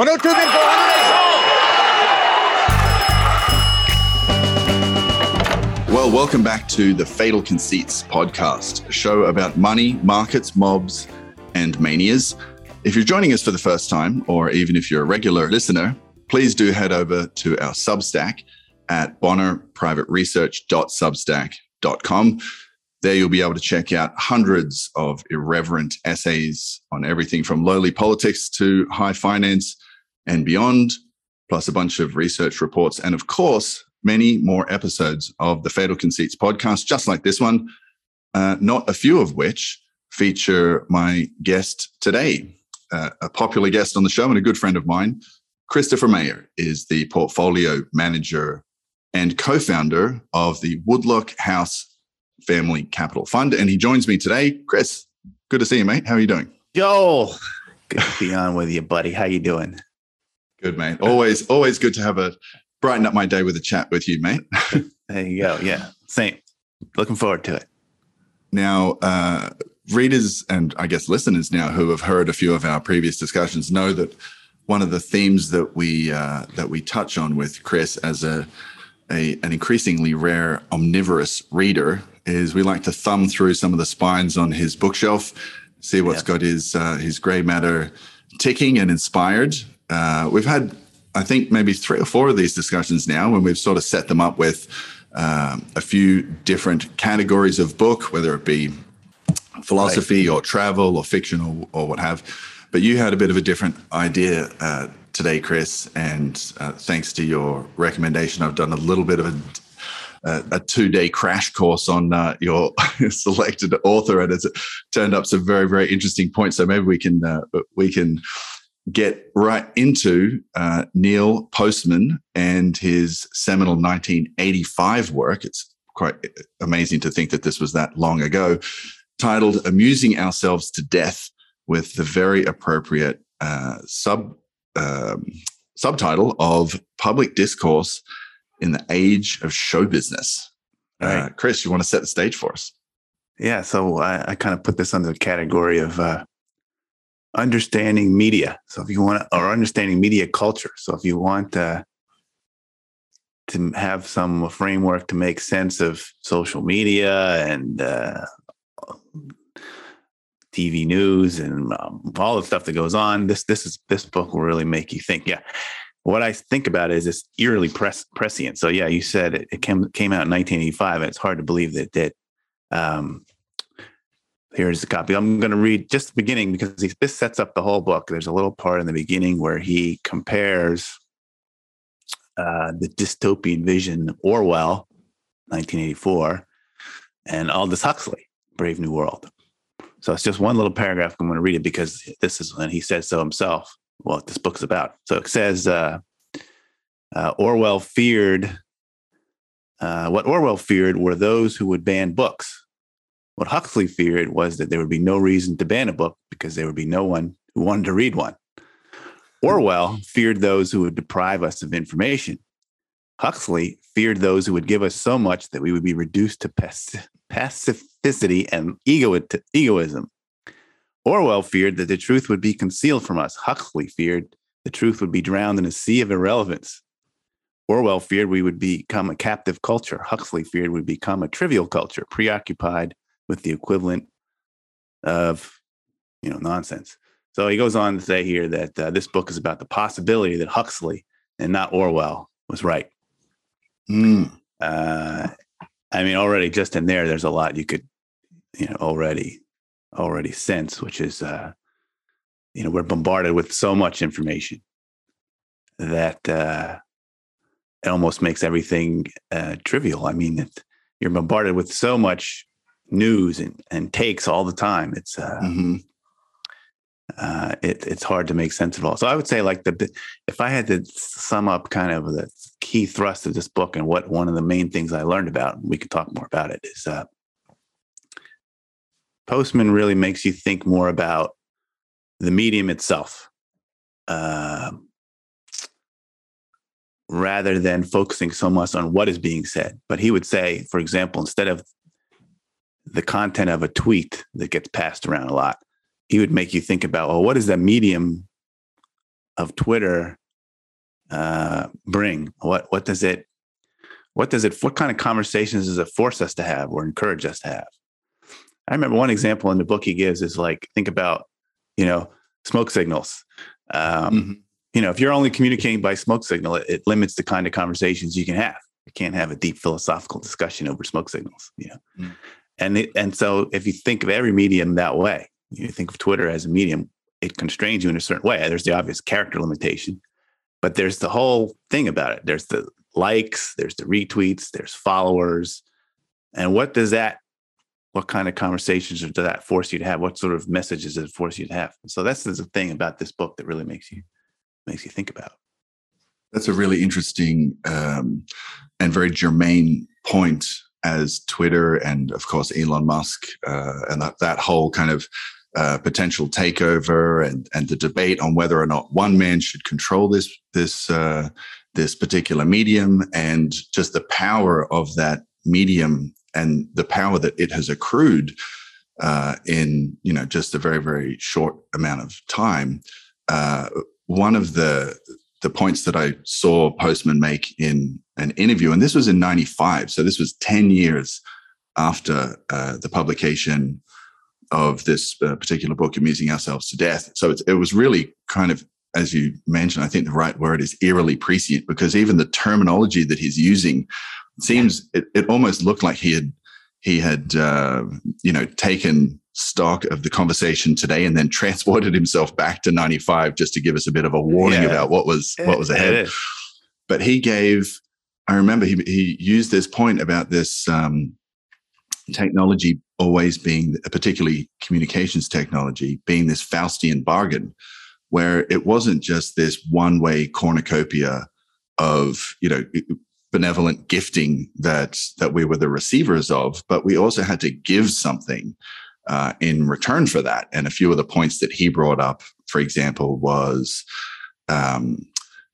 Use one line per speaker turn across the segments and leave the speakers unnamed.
102 din po. Ano na?
Well, welcome back to the Fatal Conceits podcast, a show about money, markets, mobs, and manias. If you're joining us for the first time, or even if you're a regular listener, please do head over to our Substack at bonnerprivateresearch.substack.com. There you'll be able to check out hundreds of irreverent essays on everything from lowly politics to high finance and beyond, plus a bunch of research reports, and of course, many more episodes of the Fatal Conceits podcast, just like this one, uh, not a few of which feature my guest today, uh, a popular guest on the show and a good friend of mine. Christopher Mayer is the portfolio manager and co founder of the Woodlock House Family Capital Fund. And he joins me today. Chris, good to see you, mate. How are you doing?
Yo, good to be on with you, buddy. How you doing?
Good, mate. Always, always good to have a brighten up my day with a chat with you, mate.
there you go. Yeah, same. Looking forward to it.
Now, uh, readers and I guess listeners now who have heard a few of our previous discussions know that one of the themes that we uh, that we touch on with Chris as a, a an increasingly rare omnivorous reader is we like to thumb through some of the spines on his bookshelf, see what's yeah. got his uh, his grey matter ticking and inspired. Uh, we've had, I think, maybe three or four of these discussions now when we've sort of set them up with um, a few different categories of book, whether it be philosophy right. or travel or fiction or, or what have. But you had a bit of a different idea uh, today, Chris, and uh, thanks to your recommendation, I've done a little bit of a a, a two-day crash course on uh, your selected author, and it's turned up some very, very interesting points. So maybe we can uh, we can get right into uh, Neil Postman and his seminal 1985 work. It's quite amazing to think that this was that long ago, titled "Amusing Ourselves to Death." with the very appropriate uh, sub um, subtitle of public discourse in the age of show business. Uh, right. Uh, Chris, you want to set the stage for us?
Yeah, so I, I kind of put this under the category of uh, understanding media. So if you want, or understanding media culture. So if you want uh, to have some framework to make sense of social media and uh, TV news and um, all the stuff that goes on. This this is this book will really make you think. Yeah, what I think about is it's eerily pres- prescient. So yeah, you said it, it came came out in 1985, and it's hard to believe that did. Um, here's the copy. I'm going to read just the beginning because this sets up the whole book. There's a little part in the beginning where he compares uh, the dystopian vision Orwell, 1984, and Aldous Huxley, Brave New World. So it's just one little paragraph. I'm going to read it because this is when he says so himself. What this book's about. So it says uh, uh, Orwell feared. Uh, what Orwell feared were those who would ban books. What Huxley feared was that there would be no reason to ban a book because there would be no one who wanted to read one. Orwell feared those who would deprive us of information. Huxley feared those who would give us so much that we would be reduced to pacificity and ego- egoism. Orwell feared that the truth would be concealed from us. Huxley feared the truth would be drowned in a sea of irrelevance. Orwell feared we would become a captive culture. Huxley feared we'd become a trivial culture, preoccupied with the equivalent of, you know, nonsense. So he goes on to say here that uh, this book is about the possibility that Huxley and not Orwell was right. Mm. Uh, I mean, already just in there, there's a lot you could, you know, already, already sense, which is, uh, you know, we're bombarded with so much information that uh, it almost makes everything uh, trivial. I mean, it, you're bombarded with so much news and, and takes all the time. It's uh, mm-hmm uh, it, it's hard to make sense of all. So I would say, like the if I had to sum up kind of the key thrust of this book and what one of the main things I learned about, we could talk more about it, is uh, Postman really makes you think more about the medium itself, uh, rather than focusing so much on what is being said. But he would say, for example, instead of the content of a tweet that gets passed around a lot he would make you think about, well, what does that medium of Twitter uh, bring? What what does it what does it what kind of conversations does it force us to have or encourage us to have? I remember one example in the book he gives is like think about you know smoke signals. Um, mm-hmm. You know, if you're only communicating by smoke signal, it, it, limits the kind of conversations you can have. You can't have a deep philosophical discussion over smoke signals. You know, mm-hmm. And it, and so if you think of every medium that way, you think of Twitter as a medium, it constrains you in a certain way. There's the obvious character limitation, but there's the whole thing about it. There's the likes, there's the retweets, there's followers. And what does that, what kind of conversations does that force you to have? What sort of messages does it force you to have? So that's the thing about this book that really makes you makes you think about.
That's a really interesting um, and very germane point as Twitter and of course Elon Musk uh, and that, that whole kind of uh, potential takeover and and the debate on whether or not one man should control this this uh, this particular medium and just the power of that medium and the power that it has accrued uh, in you know just a very very short amount of time. Uh, one of the the points that I saw Postman make in an interview, and this was in '95, so this was ten years after uh, the publication of this uh, particular book, Amusing Ourselves to Death. So it was really kind of, as you mentioned, I think the right word is eerily prescient because even the terminology that he's using seems, it, it almost looked like he had, he had, uh, you know, taken stock of the conversation today and then transported himself back to 95 just to give us a bit of a warning yeah. about what was, what was ahead. But he gave, I remember he, he used this point about this, um, technology always being, particularly communications technology, being this Faustian bargain, where it wasn't just this one way cornucopia of, you know, benevolent gifting that that we were the receivers of, but we also had to give something uh, in return for that. And a few of the points that he brought up, for example, was um,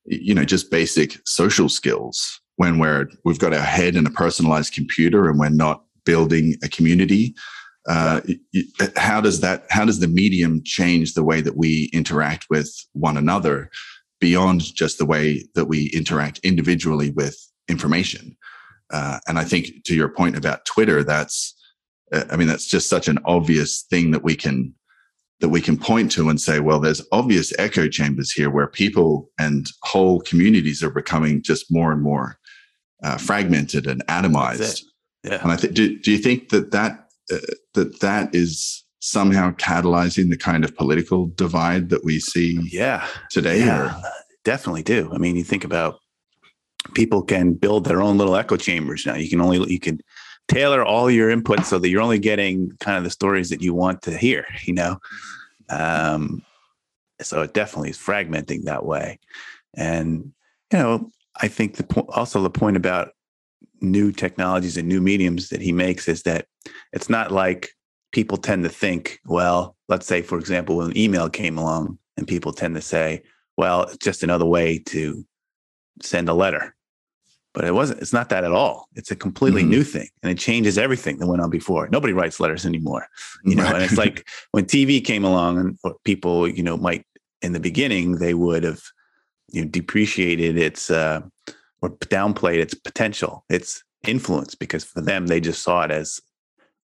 you know just basic social skills. When we're we've got our head in a personalized computer and we're not building a community. Uh, how does that? How does the medium change the way that we interact with one another beyond just the way that we interact individually with information? Uh, and I think to your point about Twitter, that's, uh, I mean, that's just such an obvious thing that we can that we can point to and say, well, there's obvious echo chambers here where people and whole communities are becoming just more and more uh, fragmented and atomized. Yeah. And I think, do, do you think that that, uh, that that is somehow catalyzing the kind of political divide that we see
yeah.
today?
Yeah, or? definitely do. I mean, you think about people can build their own little echo chambers now. You can only, you can tailor all your input so that you're only getting kind of the stories that you want to hear, you know? Um, so it definitely is fragmenting that way. And, you know, I think the po- also the point about new technologies and new mediums that he makes is that it's not like people tend to think, well, let's say, for example, when email came along and people tend to say, well, it's just another way to send a letter. But it wasn't, it's not that at all. It's a completely mm-hmm. new thing and it changes everything that went on before. Nobody writes letters anymore, you know, and it's like when TV came along and people, you know, might in the beginning, they would have, you know, depreciated its, uh, or downplayed its potential, its influence, because for them, they just saw it as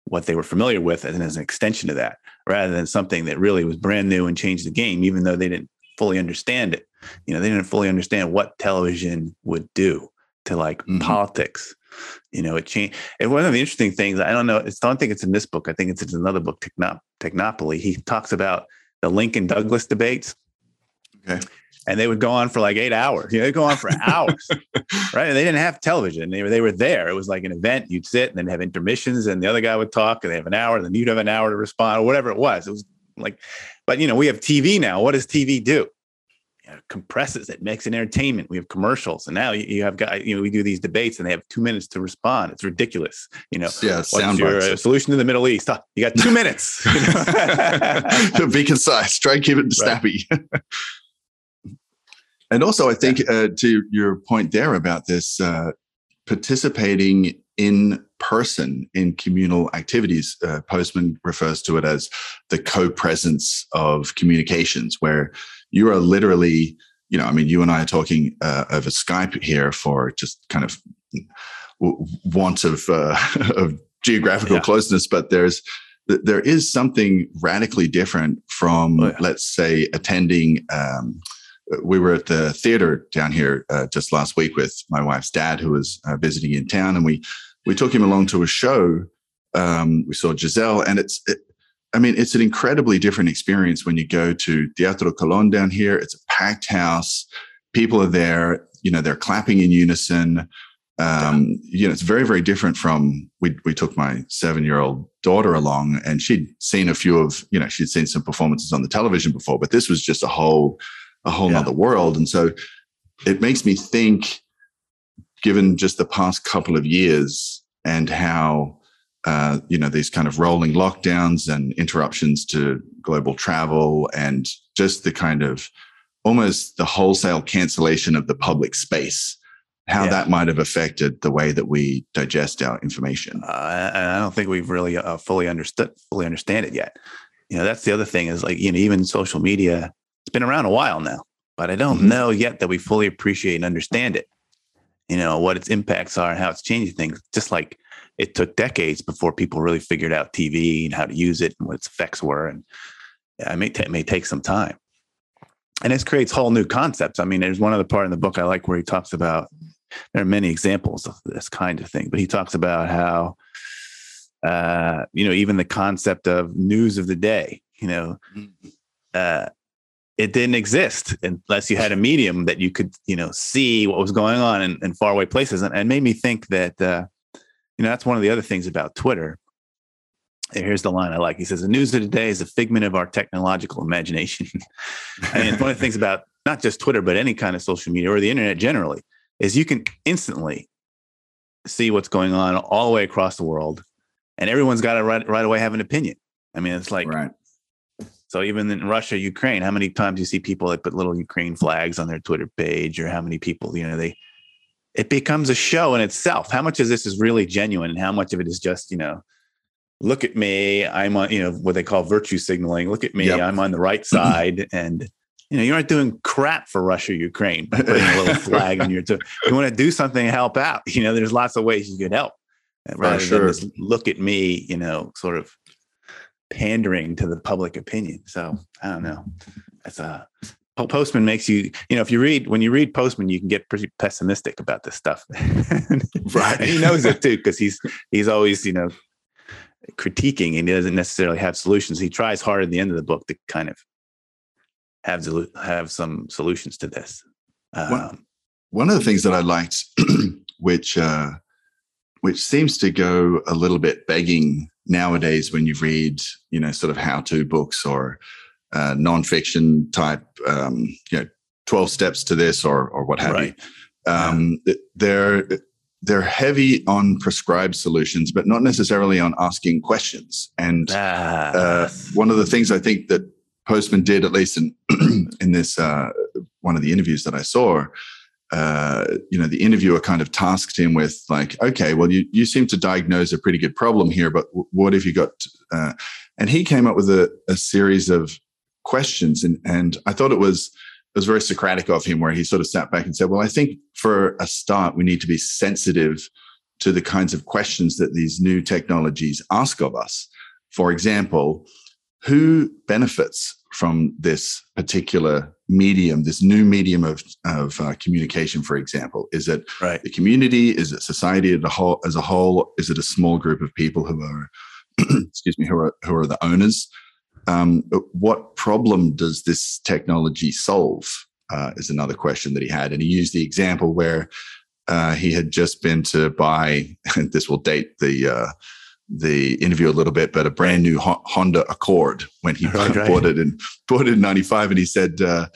what they were familiar with and as an extension of that, rather than something that really was brand new and changed the game, even though they didn't fully understand it. You know, they didn't fully understand what television would do to like mm-hmm. politics. You know, it changed. And one of the interesting things, I don't know, it's, I don't think it's in this book. I think it's in another book, Technop- Technopoly. He talks about the Lincoln Douglas debates. Okay and they would go on for like eight hours. You know, they go on for hours, right? And they didn't have television. They were they were there. It was like an event. You'd sit and then have intermissions, and the other guy would talk, and they have an hour, and then you'd have an hour to respond, or whatever it was. It was like, but you know, we have TV now. What does TV do? Know, compresses it, makes it entertainment. We have commercials, and now you, you have guys you know we do these debates, and they have two minutes to respond. It's ridiculous. You know,
yeah.
What's your uh, solution to the Middle East? you got two minutes. You
know? Be concise. Try to keep it snappy. Right. And also, I think uh, to your point there about this uh, participating in person in communal activities, uh, Postman refers to it as the co-presence of communications, where you are literally, you know, I mean, you and I are talking uh, over Skype here for just kind of want of uh, of geographical yeah. closeness, but there's there is something radically different from, oh, yeah. let's say, attending. Um, we were at the theater down here uh, just last week with my wife's dad, who was uh, visiting in town, and we we took him along to a show. Um, we saw Giselle, and it's. It, I mean, it's an incredibly different experience when you go to Teatro Colón down here. It's a packed house. People are there. You know, they're clapping in unison. Um, you know, it's very, very different from we we took my seven year old daughter along, and she'd seen a few of you know she'd seen some performances on the television before, but this was just a whole a whole yeah. other world, and so it makes me think, given just the past couple of years and how uh, you know these kind of rolling lockdowns and interruptions to global travel and just the kind of almost the wholesale cancellation of the public space how yeah. that might have affected the way that we digest our information.
Uh, I don't think we've really uh, fully understood fully understand it yet. You know, that's the other thing is like you know even social media. Been around a while now, but I don't mm-hmm. know yet that we fully appreciate and understand it. You know what its impacts are and how it's changing things. Just like it took decades before people really figured out TV and how to use it and what its effects were, and it may t- it may take some time and this creates whole new concepts. I mean, there's one other part in the book I like where he talks about there are many examples of this kind of thing, but he talks about how, uh, you know, even the concept of news of the day, you know, mm-hmm. uh, it didn't exist unless you had a medium that you could, you know, see what was going on in, in faraway places. And, and made me think that, uh, you know, that's one of the other things about Twitter. Here's the line I like. He says, The news of the day is a figment of our technological imagination. and one of the things about not just Twitter, but any kind of social media or the internet generally is you can instantly see what's going on all the way across the world, and everyone's got to right, right away have an opinion. I mean, it's like
right.
So even in Russia, Ukraine, how many times you see people that put little Ukraine flags on their Twitter page, or how many people you know they it becomes a show in itself. How much of this is really genuine, and how much of it is just you know, look at me, I'm on you know what they call virtue signaling. Look at me, yep. I'm on the right side, and you know, you aren't doing crap for Russia, Ukraine by putting a little flag on your. T- you want to do something to help out. You know, there's lots of ways you can help, rather sure. than just look at me. You know, sort of pandering to the public opinion. So I don't know. That's a Postman makes you, you know, if you read when you read Postman, you can get pretty pessimistic about this stuff.
right.
and he knows it too, because he's he's always, you know, critiquing and he doesn't necessarily have solutions. He tries hard at the end of the book to kind of have have some solutions to this.
Um, one, one, of the things that I liked, which uh, which seems to go a little bit begging nowadays when you read, you know, sort of how-to books or uh, nonfiction type, um, you know, twelve steps to this or or what have right. you. Um, yeah. They're they're heavy on prescribed solutions, but not necessarily on asking questions. And ah. uh, one of the things I think that Postman did, at least in in this uh, one of the interviews that I saw. Uh, you know, the interviewer kind of tasked him with like, okay, well, you you seem to diagnose a pretty good problem here, but w- what have you got? Uh, and he came up with a, a series of questions, and and I thought it was it was very Socratic of him, where he sort of sat back and said, well, I think for a start, we need to be sensitive to the kinds of questions that these new technologies ask of us. For example, who benefits from this particular medium, this new medium of, of uh, communication, for example? Is it
right.
the community? Is it society as a whole? As a whole, is it a small group of people who are, excuse me, who are who are the owners? Um, what problem does this technology solve? Uh, is another question that he had, and he used the example where uh, he had just been to buy. And this will date the uh, the interview a little bit, but a brand new Honda Accord when he right, bought it and bought it in '95, and he said uh,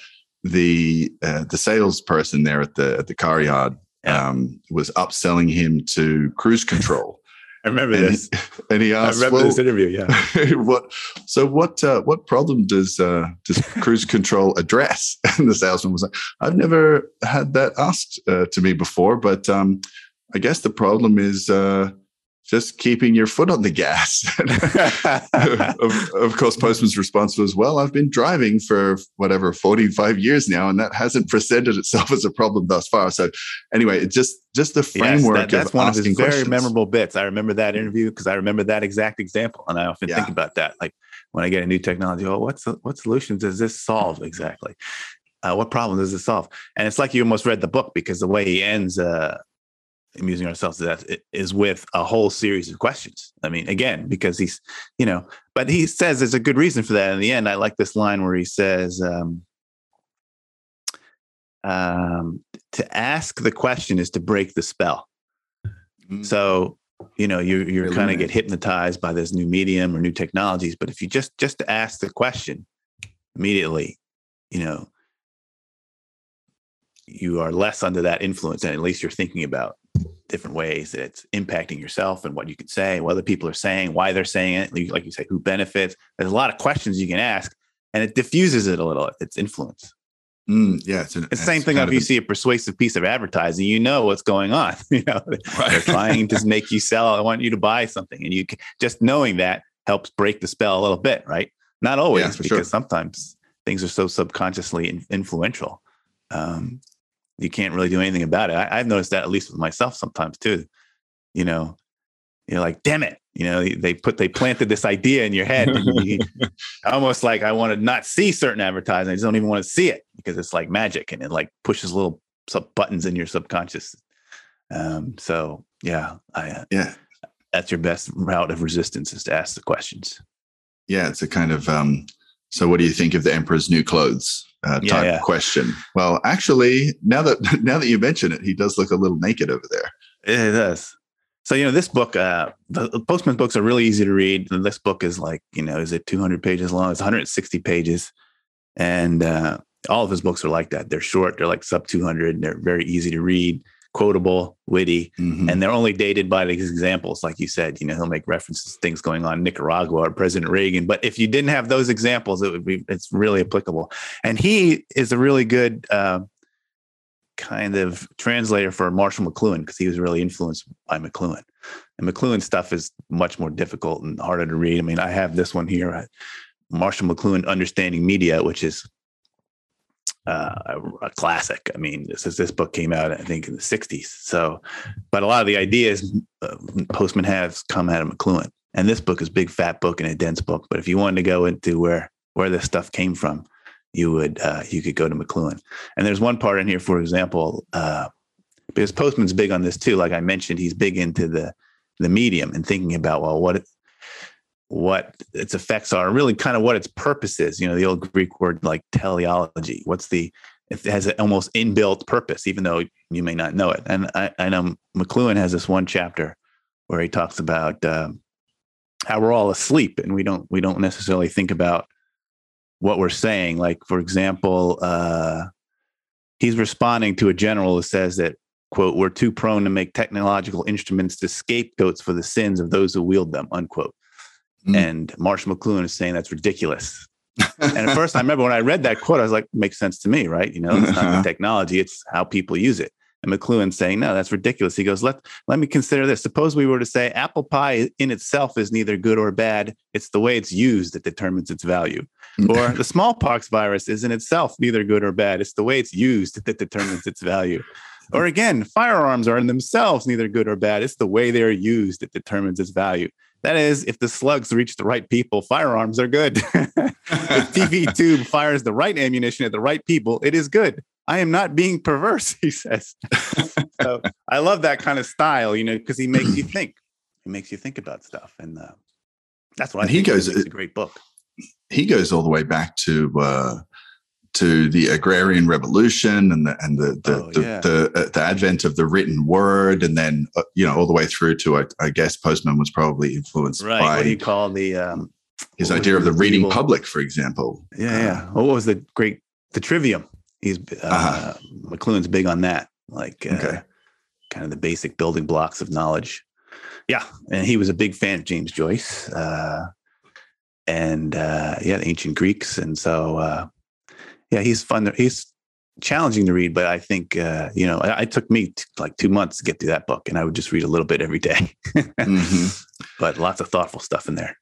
the uh, the salesperson there at the at the car yard yeah. um, was upselling him to cruise control.
I remember
and
this.
He, and he asked,
"I remember well, this interview."
Yeah. what? So what? Uh, what problem does uh, does cruise control address? And the salesman was like, "I've never had that asked uh, to me before, but um, I guess the problem is." Just keeping your foot on the gas. of, of, course, Postman's response was, Well, I've been driving for whatever, 45 years now, and that hasn't presented itself as a problem thus far. So, anyway, it just just the framework yes, that,
that's
of
one of his
very
questions. memorable bits. I remember that interview because I remember that exact example. And I often yeah. think about that. Like when I get a new technology, oh, what's the, what solutions does this solve exactly? Uh, what problem does it solve? And it's like you almost read the book because the way he ends uh, amusing ourselves to death is with a whole series of questions. I mean, again, because he's, you know, but he says there's a good reason for that. In the end, I like this line where he says, um, um, to ask the question is to break the spell. Mm-hmm. So, you know, you you kind of get hypnotized by this new medium or new technologies. But if you just just to ask the question immediately, you know, you are less under that influence, and at least you're thinking about different ways that it's impacting yourself and what you can say, what other people are saying, why they're saying it. Like you say, who benefits? There's a lot of questions you can ask, and it diffuses it a little. It's influence.
Mm, yeah, it's,
an, it's the same thing if you see a persuasive piece of advertising, you know what's going on. you know, right. they're trying to make you sell. I want you to buy something, and you just knowing that helps break the spell a little bit, right? Not always, yeah, because sure. sometimes things are so subconsciously influential. Um, you can't really do anything about it. I, have noticed that at least with myself sometimes too. You know, you're like, damn it. You know, they put they planted this idea in your head, you, almost like I want to not see certain advertising. I just don't even want to see it because it's like magic and it like pushes little sub buttons in your subconscious. Um, so yeah, I uh,
yeah,
that's your best route of resistance is to ask the questions.
Yeah, it's a kind of um, so what do you think of the emperor's new clothes? Uh, type yeah, yeah. question. Well, actually, now that now that you mention it, he does look a little naked over there.
It does. So you know, this book, uh, the, Postman's books are really easy to read. And this book is like, you know, is it 200 pages long? It's 160 pages, and uh, all of his books are like that. They're short. They're like sub 200. and They're very easy to read quotable, witty, mm-hmm. and they're only dated by these examples. Like you said, you know, he'll make references to things going on in Nicaragua or President Reagan. But if you didn't have those examples, it would be it's really applicable. And he is a really good uh, kind of translator for Marshall McLuhan because he was really influenced by McLuhan. And McLuhan stuff is much more difficult and harder to read. I mean, I have this one here, uh, Marshall McLuhan Understanding Media, which is uh, a, classic. I mean, this is this book came out, I think, in the '60s. So, but a lot of the ideas uh, Postman has come out of McLuhan, and this book is big, fat book and a dense book. But if you wanted to go into where where this stuff came from, you would uh, you could go to McLuhan. And there's one part in here, for example, uh, because Postman's big on this too. Like I mentioned, he's big into the the medium and thinking about well, what what its effects are, really kind of what its purpose is. You know, the old Greek word like teleology. What's the it has an almost inbuilt purpose, even though you may not know it. And I, I know McLuhan has this one chapter where he talks about um, how we're all asleep and we don't we don't necessarily think about what we're saying. Like for example, uh, he's responding to a general who says that quote we're too prone to make technological instruments to scapegoats for the sins of those who wield them unquote Mm. And Marshall McLuhan is saying that's ridiculous. and at first, I remember when I read that quote, I was like, makes sense to me, right? You know, it's not the technology, it's how people use it. And McLuhan saying, no, that's ridiculous. He goes, let, let me consider this. Suppose we were to say apple pie in itself is neither good or bad. It's the way it's used that determines its value. or the smallpox virus is in itself neither good or bad. It's the way it's used that determines its value. Or again, firearms are in themselves neither good or bad. It's the way they're used that determines its value. That is, if the slugs reach the right people, firearms are good. if TV tube fires the right ammunition at the right people, it is good. I am not being perverse, he says. so I love that kind of style, you know, because he makes you think. He makes you think about stuff, and uh, that's why he goes. It's a great book.
He goes all the way back to uh, to the agrarian revolution and the and the the oh, the, yeah. the, uh, the, advent of the written word, and then uh, you know all the way through to I, I, guess Postman was probably influenced
right.
by
what do you call the um,
his idea of the reading evil? public, for example.
Yeah, yeah. Um, what was the great the trivium? He's uh, uh-huh. McLuhan's big on that, like uh, okay. kind of the basic building blocks of knowledge. Yeah, and he was a big fan of James Joyce. Uh, and uh, yeah, ancient Greeks, and so uh, yeah, he's fun. He's challenging to read, but I think uh, you know, I took me t- like two months to get through that book, and I would just read a little bit every day. mm-hmm. But lots of thoughtful stuff in there.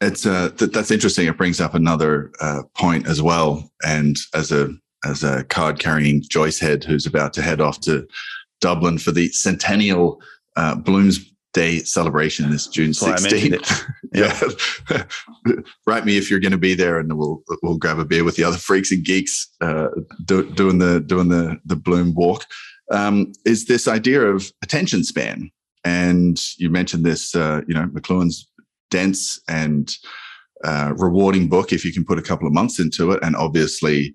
It's uh, th- that's interesting. It brings up another uh, point as well. And as a as a card carrying Joyce head who's about to head off to Dublin for the centennial uh, Bloomsday celebration this June 16th. yeah. Write me if you're going to be there and we'll, we'll grab a beer with the other freaks and geeks uh, do, doing the, doing the, the Bloom walk. Um, is this idea of attention span. And you mentioned this, uh, you know, McLuhan's dense and uh, rewarding book if you can put a couple of months into it. And obviously,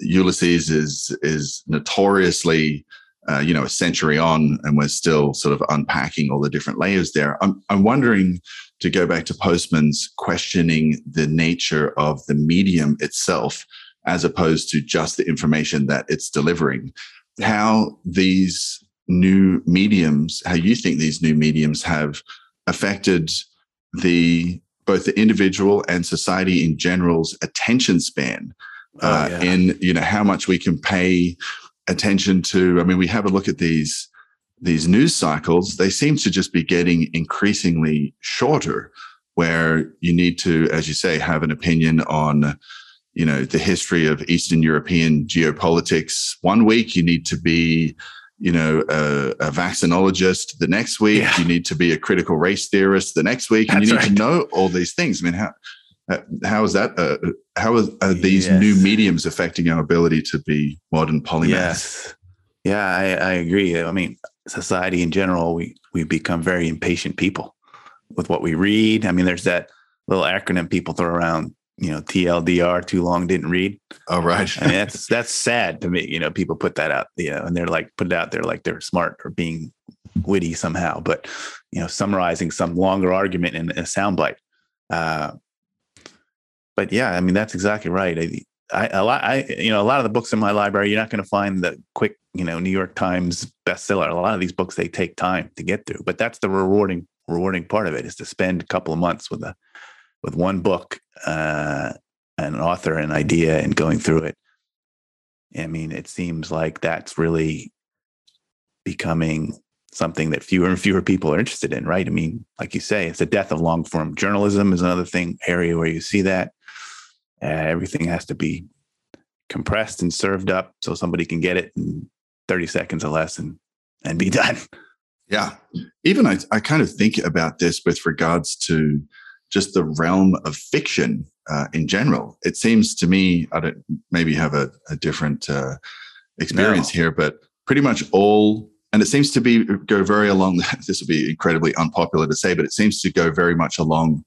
Ulysses is is notoriously uh, you know, a century on, and we're still sort of unpacking all the different layers there. I'm, I'm wondering to go back to Postman's questioning the nature of the medium itself, as opposed to just the information that it's delivering. How these new mediums, how you think these new mediums have affected the both the individual and society in general's attention span oh, uh, yeah. in you know how much we can pay attention to i mean we have a look at these these news cycles. They seem to just be getting increasingly shorter where you need to as you say have an opinion on you know the history of eastern european geopolitics. One week you need to be you know a, a vaccinologist. The next week yeah. you need to be a critical race theorist. The next week and That's you need right. to know all these things. I mean how how is that? Uh, how are, are these yes. new mediums affecting our ability to be modern polymaths?
Yes. Yeah, I, I, agree. I mean, society in general, we we become very impatient people with what we read. I mean, there's that little acronym people throw around, you know, TLDR, too long didn't read.
Oh, right.
I mean, that's that's sad to me. You know, people put that out, you know, and they're like put it out there like they're smart or being witty somehow, but you know, summarizing some longer argument in a soundbite. Uh, but yeah, I mean that's exactly right. I, I, a lot, I, you know, a lot of the books in my library, you're not going to find the quick, you know, New York Times bestseller. A lot of these books they take time to get through, but that's the rewarding, rewarding part of it is to spend a couple of months with a, with one book, uh, an author, an idea, and going through it. I mean, it seems like that's really becoming something that fewer and fewer people are interested in, right? I mean, like you say, it's the death of long form journalism is another thing area where you see that. Uh, everything has to be compressed and served up so somebody can get it in 30 seconds or less and and be done.
Yeah. Even I, I kind of think about this with regards to just the realm of fiction uh, in general. It seems to me, I don't maybe have a, a different uh, experience no. here, but pretty much all, and it seems to be go very along. This will be incredibly unpopular to say, but it seems to go very much along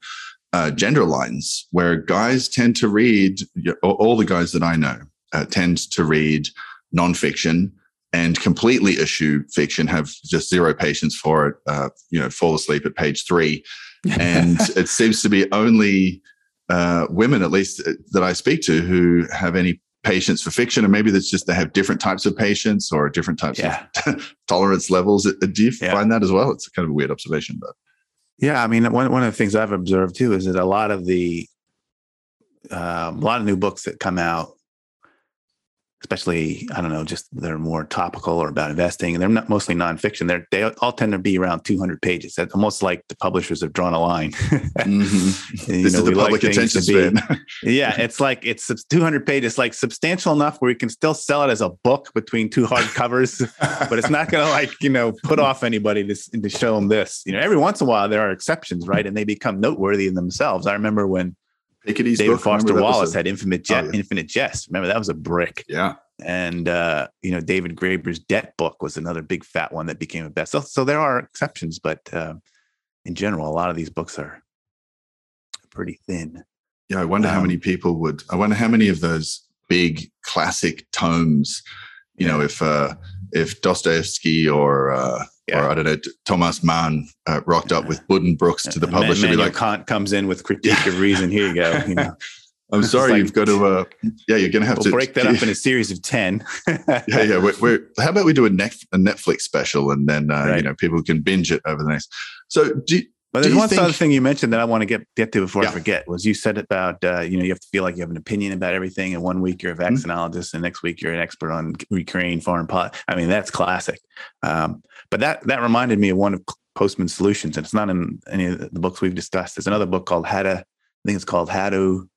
uh, gender lines where guys tend to read, all the guys that I know uh, tend to read nonfiction and completely eschew fiction, have just zero patience for it, uh, you know, fall asleep at page three. and it seems to be only uh, women, at least uh, that I speak to, who have any patience for fiction, or maybe that's just they have different types of patience or different types yeah. of tolerance levels. Do you yeah. find that as well? It's kind of a weird observation, but
yeah, I mean, one one of the things I've observed too is that a lot of the um, a lot of new books that come out especially I don't know, just they're more topical or about investing, and they're not mostly nonfiction. They're they all tend to be around 200 pages. That's almost like the publishers have drawn a line.
mm-hmm. this know, is the public like attention span.
yeah, it's like it's 200 pages, like substantial enough where you can still sell it as a book between two hardcovers, but it's not going to like you know put off anybody to to show them this. You know, every once in a while there are exceptions, right, and they become noteworthy in themselves. I remember when Piketty's David book, Foster Wallace had Infinite Jest. Oh, yeah. Infinite Jest. Remember that was a brick.
Yeah.
And uh, you know, David Graeber's Debt book was another big fat one that became a best. So, so there are exceptions, but uh, in general, a lot of these books are pretty thin.
Yeah, I wonder um, how many people would. I wonder how many of those big classic tomes. You know, if uh, if Dostoevsky or uh, yeah. or I don't know, Thomas Mann uh, rocked up with Buddenbrooks to the publisher.
Like, Kant comes in with critique of reason. Here you go. You know.
I'm sorry, like, you've got to. Uh, yeah, you're going to have
we'll
to
break that up in a series of ten.
yeah, yeah. We're, we're, how about we do a, a Netflix special, and then uh, right. you know people can binge it over the next. So, do
But there's one think, other thing you mentioned that I want to get get to before yeah. I forget was you said about uh, you know you have to feel like you have an opinion about everything, and one week you're a mm-hmm. vaccinologist, mm-hmm. and next week you're an expert on Ukraine foreign policy. I mean that's classic. Um, but that that reminded me of one of Postman's solutions, and it's not in any of the books we've discussed. There's another book called How to I think it's called How to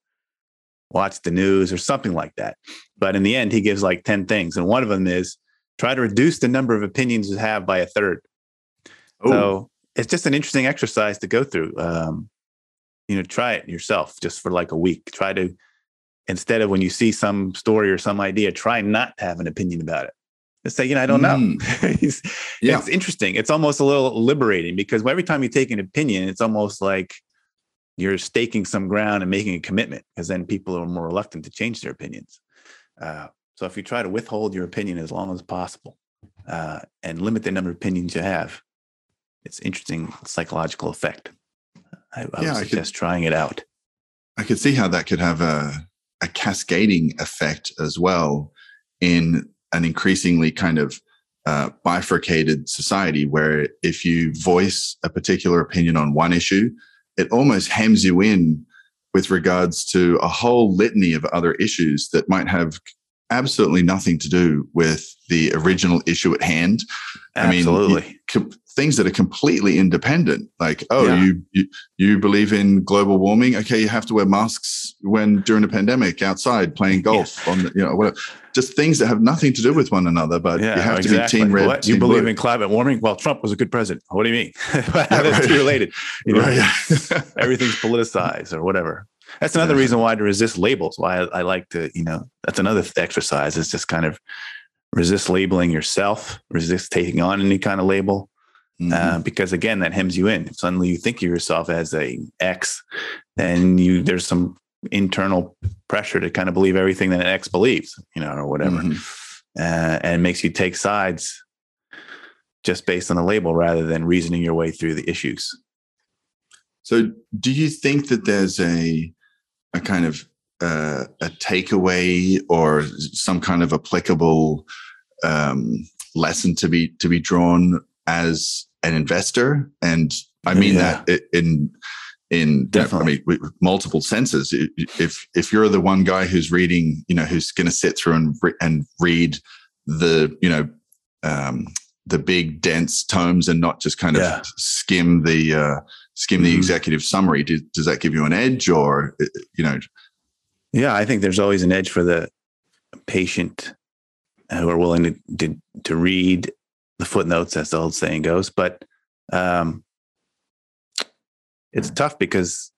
Watch the News or something like that. But in the end, he gives like ten things, and one of them is try to reduce the number of opinions you have by a third. Ooh. So it's just an interesting exercise to go through. Um, you know, try it yourself just for like a week. Try to instead of when you see some story or some idea, try not to have an opinion about it. Just say, you know, I don't mm. know. yeah. It's interesting. It's almost a little liberating because every time you take an opinion, it's almost like you're staking some ground and making a commitment because then people are more reluctant to change their opinions. Uh, so if you try to withhold your opinion as long as possible uh, and limit the number of opinions you have, it's interesting psychological effect. I, I yeah, would suggest I could, trying it out.
I could see how that could have a, a cascading effect as well in an increasingly kind of uh, bifurcated society where if you voice a particular opinion on one issue, it almost hems you in with regards to a whole litany of other issues that might have absolutely nothing to do with the original issue at hand.
Absolutely.
I mean, things that are completely independent. Like, oh, yeah. you, you you believe in global warming? Okay, you have to wear masks when during a pandemic outside playing golf yes. on the, you know whatever. Just things that have nothing to do with one another, but yeah, you have exactly. to be team red. What?
Team you believe blue. in climate warming? Well, Trump was a good president. What do you mean? That's related. You know, right. everything's politicized or whatever. That's another yeah. reason why to resist labels. Why I, I, like to, you know, that's another exercise is just kind of resist labeling yourself, resist taking on any kind of label. Mm-hmm. Uh, because again, that hems you in. If suddenly you think of yourself as a X, then you there's some internal pressure to kind of believe everything that an X believes, you know, or whatever, mm-hmm. uh, and makes you take sides just based on the label rather than reasoning your way through the issues.
So, do you think that there's a a kind of uh, a takeaway or some kind of applicable um, lesson to be to be drawn as an investor? And I mean yeah. that in in definitely I mean, multiple senses. If if you're the one guy who's reading, you know, who's going to sit through and re- and read the you know um, the big dense tomes and not just kind of yeah. skim the uh, skim the mm-hmm. executive summary. Does, does that give you an edge, or uh, you know?
Yeah, I think there's always an edge for the patient who are willing to to, to read the footnotes, as the old saying goes. But um, it's tough because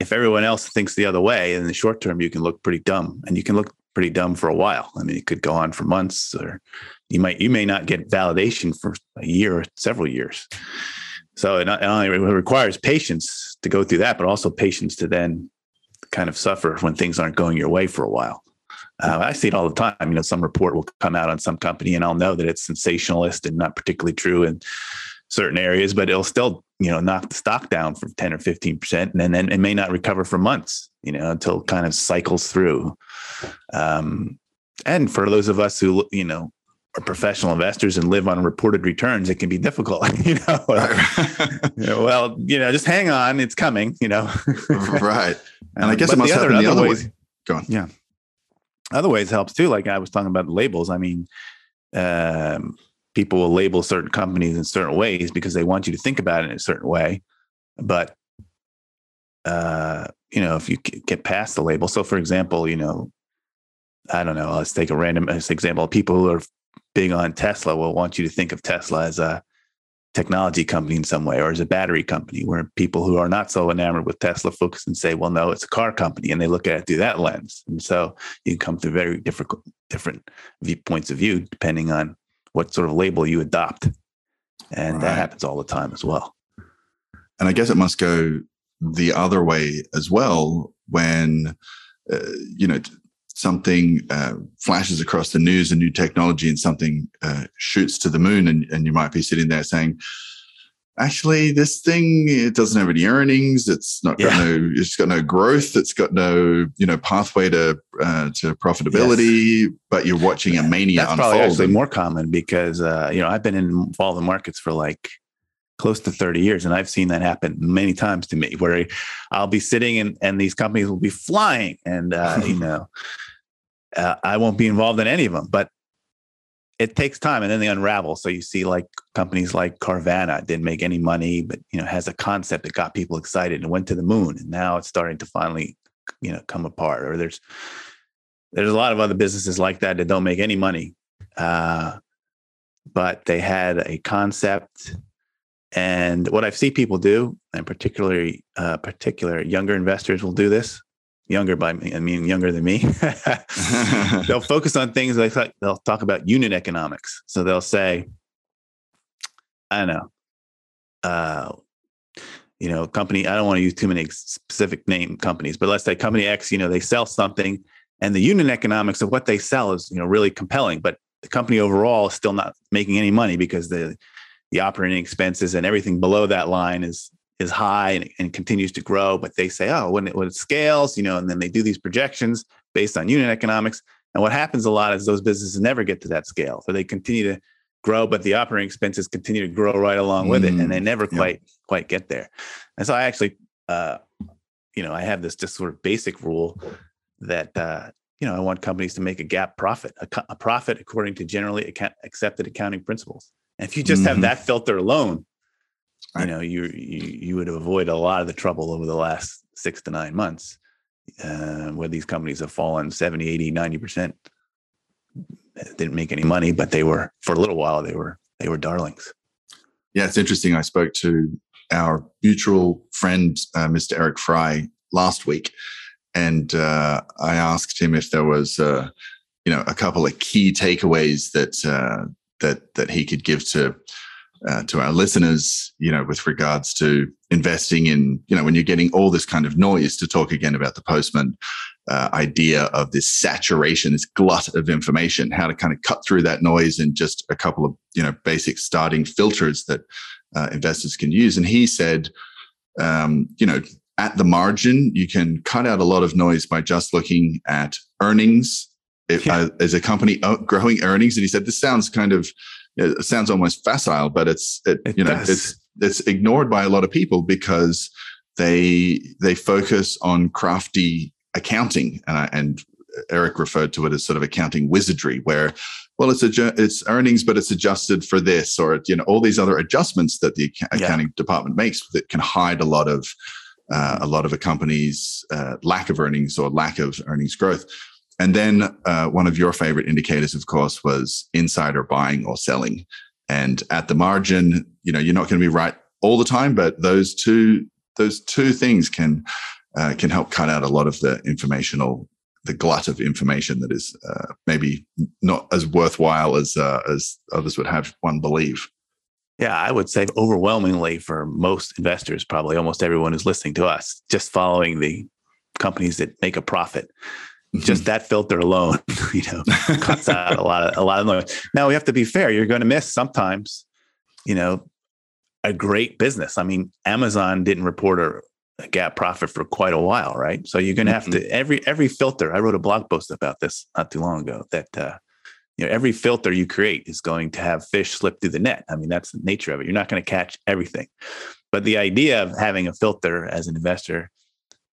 if everyone else thinks the other way, in the short term, you can look pretty dumb, and you can look pretty dumb for a while. I mean, it could go on for months, or you might you may not get validation for a year or several years. So it not only requires patience to go through that, but also patience to then kind of suffer when things aren't going your way for a while. Uh, I see it all the time. You know, some report will come out on some company, and I'll know that it's sensationalist and not particularly true in certain areas, but it'll still, you know, knock the stock down for ten or fifteen percent, and then it may not recover for months. You know, until it kind of cycles through. Um, and for those of us who, you know, are professional investors and live on reported returns, it can be difficult. you know, well, you know, just hang on, it's coming. You know,
right. And I guess it must the happen other, the other ways. way. Go on.
Yeah other ways helps too. Like I was talking about labels. I mean, um, people will label certain companies in certain ways because they want you to think about it in a certain way. But uh, you know, if you get past the label, so for example, you know, I don't know. Let's take a random example. People who are big on Tesla will want you to think of Tesla as a technology company in some way or as a battery company where people who are not so enamored with Tesla focus and say, well, no, it's a car company. And they look at it through that lens. And so you can come to very different, different points of view depending on what sort of label you adopt. And right. that happens all the time as well.
And I guess it must go the other way as well when, uh, you know, something uh, flashes across the news, a new technology, and something uh, shoots to the moon, and, and you might be sitting there saying, actually this thing it doesn't have any earnings. It's not got no it's got no growth. It's got no you know pathway to uh, to profitability yes. but you're watching a mania
that's
unfold
probably actually more common because uh, you know i've been involved in markets for like close to 30 years. And I've seen that happen many times to me where I'll be sitting and, and these companies will be flying and, uh, you know, uh, I won't be involved in any of them, but it takes time and then they unravel. So you see like companies like Carvana didn't make any money, but, you know, has a concept that got people excited and went to the moon. And now it's starting to finally, you know, come apart or there's, there's a lot of other businesses like that that don't make any money. Uh, but they had a concept and what I've seen people do, and particularly uh, particular younger investors will do this. Younger by me, I mean younger than me. they'll focus on things like they'll talk about unit economics. So they'll say, I don't know, uh, you know, company. I don't want to use too many specific name companies, but let's say company X. You know, they sell something, and the unit economics of what they sell is you know really compelling, but the company overall is still not making any money because the the operating expenses and everything below that line is is high and, and continues to grow. But they say, oh, when it, when it scales, you know, and then they do these projections based on unit economics. And what happens a lot is those businesses never get to that scale. So they continue to grow, but the operating expenses continue to grow right along with it, and they mm, never quite quite get there. And so I actually, uh, you know, I have this just sort of basic rule that uh, you know I want companies to make a GAAP profit, a, a profit according to generally account- accepted accounting principles. And if you just mm-hmm. have that filter alone, you know, you, you you would avoid a lot of the trouble over the last six to nine months, uh, where these companies have fallen 70, 80, 90 percent. Didn't make any money, but they were for a little while they were they were darlings.
Yeah, it's interesting. I spoke to our mutual friend, uh, Mr. Eric Fry, last week, and uh, I asked him if there was, uh, you know, a couple of key takeaways that uh, that that he could give to uh, to our listeners, you know, with regards to investing in, you know, when you're getting all this kind of noise to talk again about the postman uh, idea of this saturation, this glut of information, how to kind of cut through that noise and just a couple of, you know, basic starting filters that uh, investors can use. And he said, um, you know, at the margin, you can cut out a lot of noise by just looking at earnings it, yeah. uh, as a company growing earnings. And he said, this sounds kind of, it sounds almost facile, but it's, it, it you know, does. it's, it's ignored by a lot of people because they, they focus on crafty accounting. And, I, and Eric referred to it as sort of accounting wizardry where, well, it's a, it's earnings, but it's adjusted for this, or, you know, all these other adjustments that the accounting yeah. department makes that can hide a lot of, uh, a lot of a company's uh, lack of earnings or lack of earnings growth. And then uh, one of your favorite indicators, of course, was insider buying or selling. And at the margin, you know, you're not going to be right all the time, but those two those two things can uh, can help cut out a lot of the informational the glut of information that is uh, maybe not as worthwhile as uh, as others would have one believe.
Yeah, I would say overwhelmingly for most investors, probably almost everyone who's listening to us, just following the companies that make a profit just that filter alone, you know, cuts out a lot of a lot of noise. Now we have to be fair. You're going to miss sometimes, you know, a great business. I mean, Amazon didn't report a, a GAAP profit for quite a while, right? So you're going to have mm-hmm. to every every filter. I wrote a blog post about this not too long ago. That uh, you know, every filter you create is going to have fish slip through the net. I mean, that's the nature of it. You're not going to catch everything, but the idea of having a filter as an investor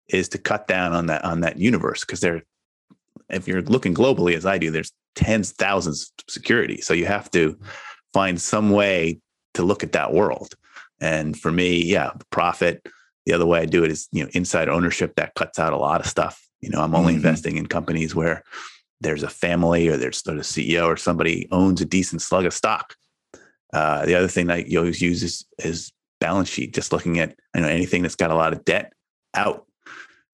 is to cut down on that on that universe because there if you're looking globally as I do, there's tens, thousands of security. So you have to find some way to look at that world. And for me, yeah, profit. The other way I do it is, you know, inside ownership that cuts out a lot of stuff. You know, I'm only mm-hmm. investing in companies where there's a family or there's a CEO or somebody owns a decent slug of stock. Uh, the other thing that you always use is, is balance sheet, just looking at you know anything that's got a lot of debt out.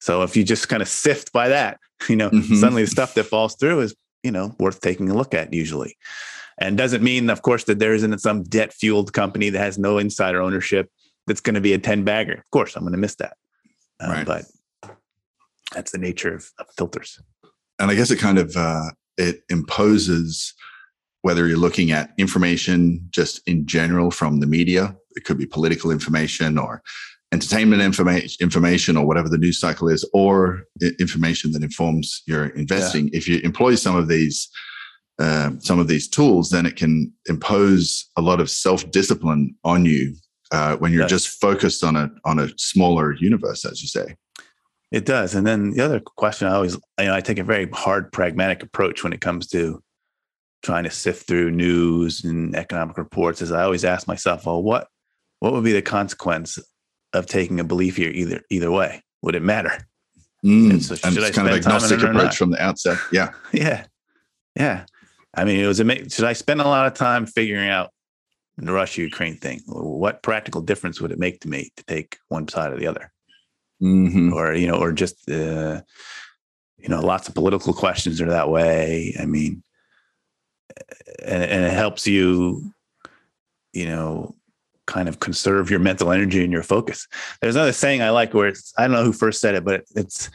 So if you just kind of sift by that, you know, mm-hmm. suddenly the stuff that falls through is, you know, worth taking a look at usually. And doesn't mean, of course, that there isn't some debt fueled company that has no insider ownership that's going to be a 10 bagger. Of course, I'm going to miss that. Uh, right. But that's the nature of, of, filters.
And I guess it kind of, uh, it imposes whether you're looking at information just in general from the media, it could be political information or entertainment information information or whatever the news cycle is or information that informs your investing yeah. if you employ some of these uh, some of these tools then it can impose a lot of self-discipline on you uh, when you're just focused on a on a smaller universe, as you say.
It does. And then the other question I always, you know, I take a very hard, pragmatic approach when it comes to trying to sift through news and economic reports. Is I always ask myself, well, what what would be the consequence of taking a belief here either either way? Would it matter?
Mm, and so should and it's kind of agnostic approach from the outset. Yeah.
yeah. Yeah. I mean, it was amazing. Should I spend a lot of time figuring out the Russia Ukraine thing? What practical difference would it make to me to take one side or the other?
Mm-hmm.
Or, you know, or just, uh, you know, lots of political questions are that way. I mean, and, and it helps you, you know, kind of conserve your mental energy and your focus. There's another saying I like where it's, I don't know who first said it, but it's,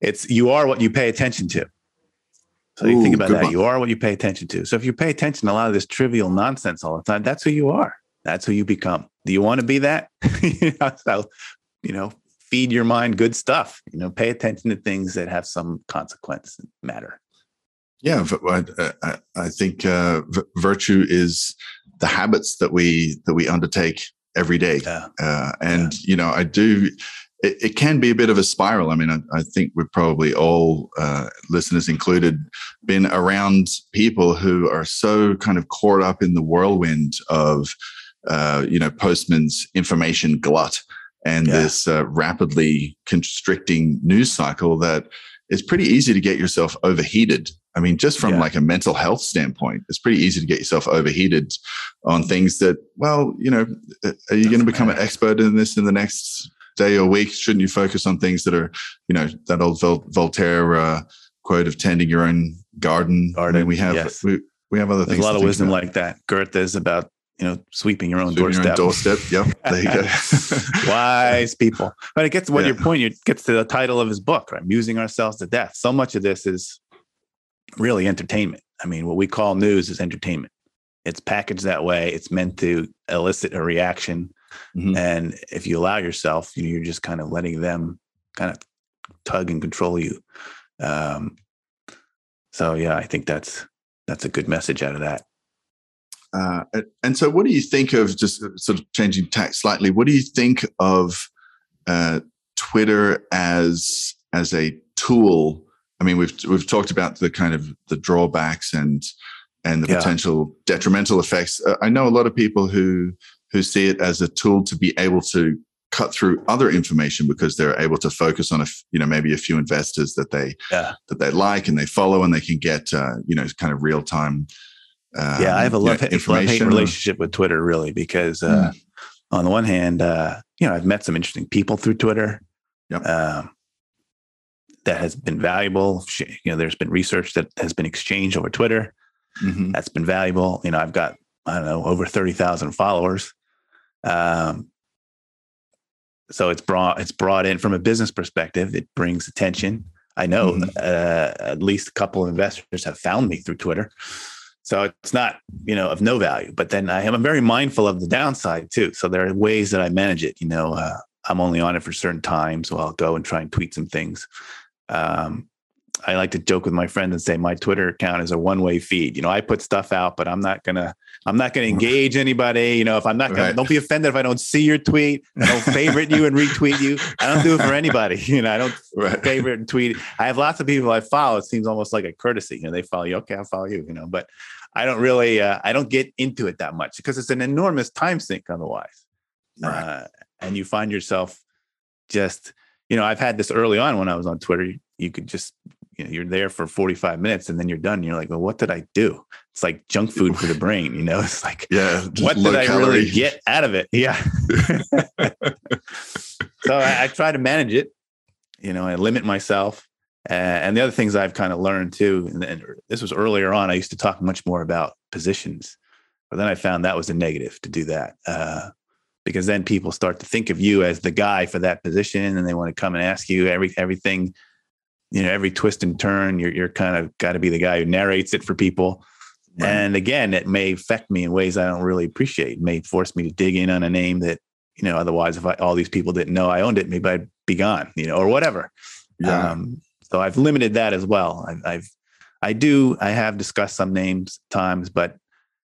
it's you are what you pay attention to. So Ooh, you think about that. One. You are what you pay attention to. So if you pay attention to a lot of this trivial nonsense all the time, that's who you are. That's who you become. Do you want to be that? so, you know, feed your mind good stuff. You know, pay attention to things that have some consequence and matter.
Yeah, I, I think uh, virtue is the habits that we that we undertake every day. Yeah. Uh, and yeah. you know, I do. It, it, can be a bit of a spiral. I mean, I, I think we've probably all, uh, listeners included, been around people who are so kind of caught up in the whirlwind of, uh, you know, Postman's information glut and yeah. this uh, rapidly constricting news cycle that it's pretty easy to get yourself overheated. I mean, just from yeah. like a mental health standpoint, it's pretty easy to get yourself overheated on things that, well, you know, are you going to become matter. an expert in this in the next day or week? Shouldn't you focus on things that are, you know, that old Vol- Voltaire uh, quote of tending your own garden?
Garden. I
mean, we have
yes.
we, we have other
There's
things.
a lot of wisdom about. like that. Goethe's about you know, sweeping your own sweeping doorstep.
Your own doorstep. Yep. There you go.
Wise people. But it gets to what yeah. your point, it gets to the title of his book, right? Amusing ourselves to death. So much of this is really entertainment. I mean, what we call news is entertainment. It's packaged that way. It's meant to elicit a reaction. Mm-hmm. And if you allow yourself, you know, you're just kind of letting them kind of tug and control you. Um, so yeah, I think that's that's a good message out of that.
Uh, and so, what do you think of just uh, sort of changing tack slightly? What do you think of uh, Twitter as as a tool? I mean, we've we've talked about the kind of the drawbacks and and the yeah. potential detrimental effects. Uh, I know a lot of people who who see it as a tool to be able to cut through other information because they're able to focus on a you know maybe a few investors that they
yeah.
that they like and they follow and they can get uh, you know kind of real time
um, yeah, I have a love, hate, love hate relationship with Twitter, really, because uh, mm. on the one hand, uh, you know, I've met some interesting people through Twitter.
Yep.
Um, that has been valuable. You know, there's been research that has been exchanged over Twitter. Mm-hmm. That's been valuable. You know, I've got I don't know over thirty thousand followers. Um, so it's brought it's brought in from a business perspective. It brings attention. I know mm-hmm. uh, at least a couple of investors have found me through Twitter. So it's not, you know, of no value. But then I am very mindful of the downside too. So there are ways that I manage it. You know, uh, I'm only on it for certain times, so I'll go and try and tweet some things. Um, I like to joke with my friends and say my Twitter account is a one-way feed. You know, I put stuff out, but I'm not gonna I'm not gonna engage anybody. You know, if I'm not gonna right. don't be offended if I don't see your tweet, I don't favorite you and retweet you. I don't do it for anybody. You know, I don't right. favorite and tweet. I have lots of people I follow. It seems almost like a courtesy. You know, they follow you. Okay, I'll follow you. You know, but I don't really uh, I don't get into it that much because it's an enormous time sink otherwise. Right. Uh, and you find yourself just you know I've had this early on when I was on Twitter. You, you could just you know, you're there for 45 minutes and then you're done. You're like, well, what did I do? It's like junk food for the brain, you know? It's like,
yeah,
what did I calorie. really get out of it? Yeah. so I, I, try to manage it, you know, I limit myself. Uh, and the other things I've kind of learned too, and, and this was earlier on, I used to talk much more about positions, but then I found that was a negative to do that. Uh, because then people start to think of you as the guy for that position and they want to come and ask you every everything you know every twist and turn you're, you're kind of got to be the guy who narrates it for people right. and again it may affect me in ways i don't really appreciate it may force me to dig in on a name that you know otherwise if I, all these people didn't know i owned it maybe i'd be gone you know or whatever yeah. Um, so I've limited that as well. I've, I've, I do, I have discussed some names times, but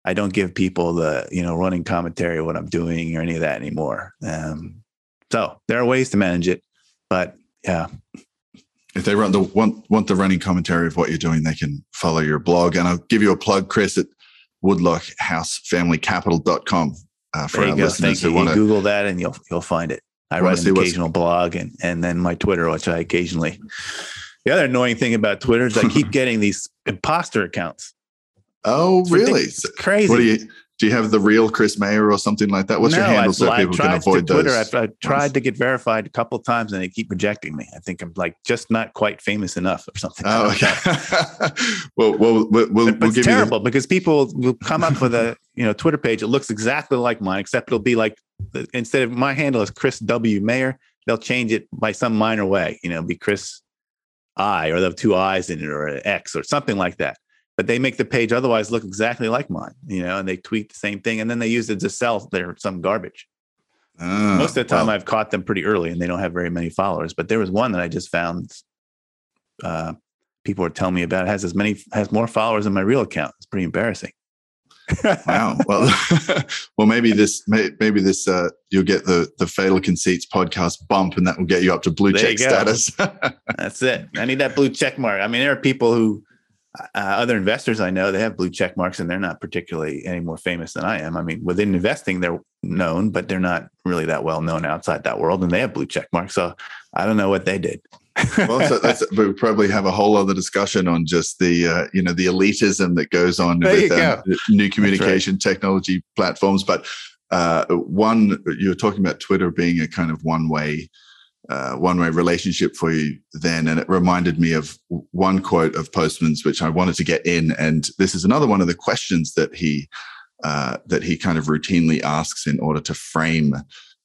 I don't give people the you know running commentary of what I'm doing or any of that anymore. Um, so there are ways to manage it, but yeah.
If they run the want want the running commentary of what you're doing, they can follow your blog. And I'll give you a plug, Chris, at woodlockhousefamilycapital.com uh, for
there you
our
go.
listeners
Thank
who
you.
want to.
Google that and you'll you'll find it. I write an occasional blog and and then my Twitter, which I occasionally. The other annoying thing about Twitter is I keep getting these imposter accounts.
Oh,
It's
really?
It's crazy.
What do you do? You have the real Chris Mayer or something like that? What's your handle
I've-
so
I've
people can avoid
Twitter.
those?
I've, I've tried to get verified a couple times and they keep rejecting me. I think I'm like just not quite famous enough or something.
Oh, okay. well, well, we'll, we'll,
But
we'll
it's terrible because people will come up with a you know Twitter page. It looks exactly like mine, except it'll be like instead of my handle is Chris W Mayer, they'll change it by some minor way. You know, be Chris I, or they'll have two I's in it, or an X, or something like that. But they make the page otherwise look exactly like mine. You know, and they tweet the same thing, and then they use it to sell their some garbage.
Ah,
Most of the time,
well,
I've caught them pretty early, and they don't have very many followers. But there was one that I just found. Uh, people were telling me about. It has as many has more followers than my real account. It's pretty embarrassing.
wow. Well, well, maybe this, maybe this, uh, you'll get the the Fatal Conceits podcast bump, and that will get you up to blue
There
check status.
That's it. I need that blue check mark. I mean, there are people who, uh, other investors I know, they have blue check marks and they're not particularly any more famous than I am. I mean, within investing, they're known, but they're not really that well known outside that world, and they have blue check marks. So I don't know what they did.
well, so that's, we probably have a whole other discussion on just the, uh, you know, the elitism that goes on
There
with
you
um, new communication technology platforms. But uh, one, you were talking about Twitter being a kind of one way, uh, one way relationship for you then, and it reminded me of one quote of Postman's, which I wanted to get in, and this is another one of the questions that he uh, that he kind of routinely asks in order to frame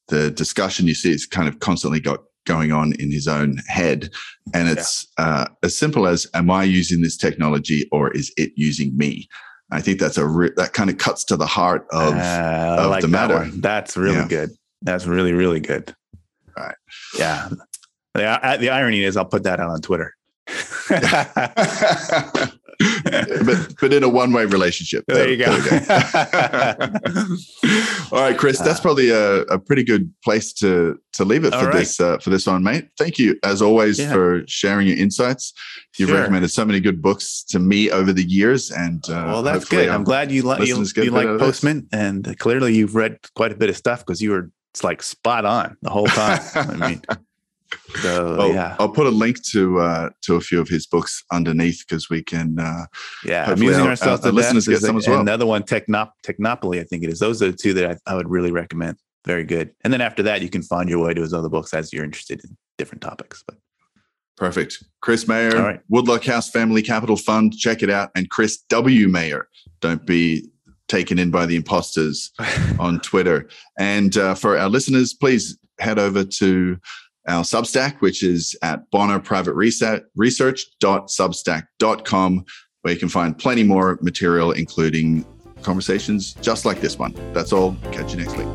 the discussion. You see, it's kind of constantly got going on in his own head, and it's uh, as simple as, "Am I using this technology, or is it using me?" I think that's a re- that kind of cuts to the heart of
Uh,
of
like
the
that
matter.
one. That's really
Yeah.
good. That's really, really good.
Right.
Yeah. The, uh, the irony is, I'll put that out on Twitter.
but but in a one way relationship.
There you go.
we All right, Chris, that's probably a, a pretty good place to to leave it
All
for
right.
this uh, for this one, mate. Thank you as always
Yeah.
for sharing your insights. You've
Sure.
recommended so many good books to me over the years, and uh,
well, that's good.
our
I'm glad you, li- you, you like
this.
Postman, and clearly you've read quite a bit of stuff because you were it's like spot on the whole time. I mean, so
I'll,
yeah,
I'll put a link to uh, to a few of his books underneath because we can. Uh,
yeah, amusing
our-
ourselves
our
to
listeners get some as well.
Another one, Technop- Technopoly, I think it is. Those are the two that I, I would really recommend. Very good. And then after that, you can find your way to his other books as you're interested in different topics. But
Perfect. Chris Mayer,
All right.
Woodlock House Family Capital Fund. Check it out. And Chris W. Mayer. Don't be taken in by the imposters on Twitter. And uh, for our listeners, please head over to our Substack, which is at bonnerprivateresearch.substack.com, where you can find plenty more material, including conversations just like this one. That's all. Catch you next week.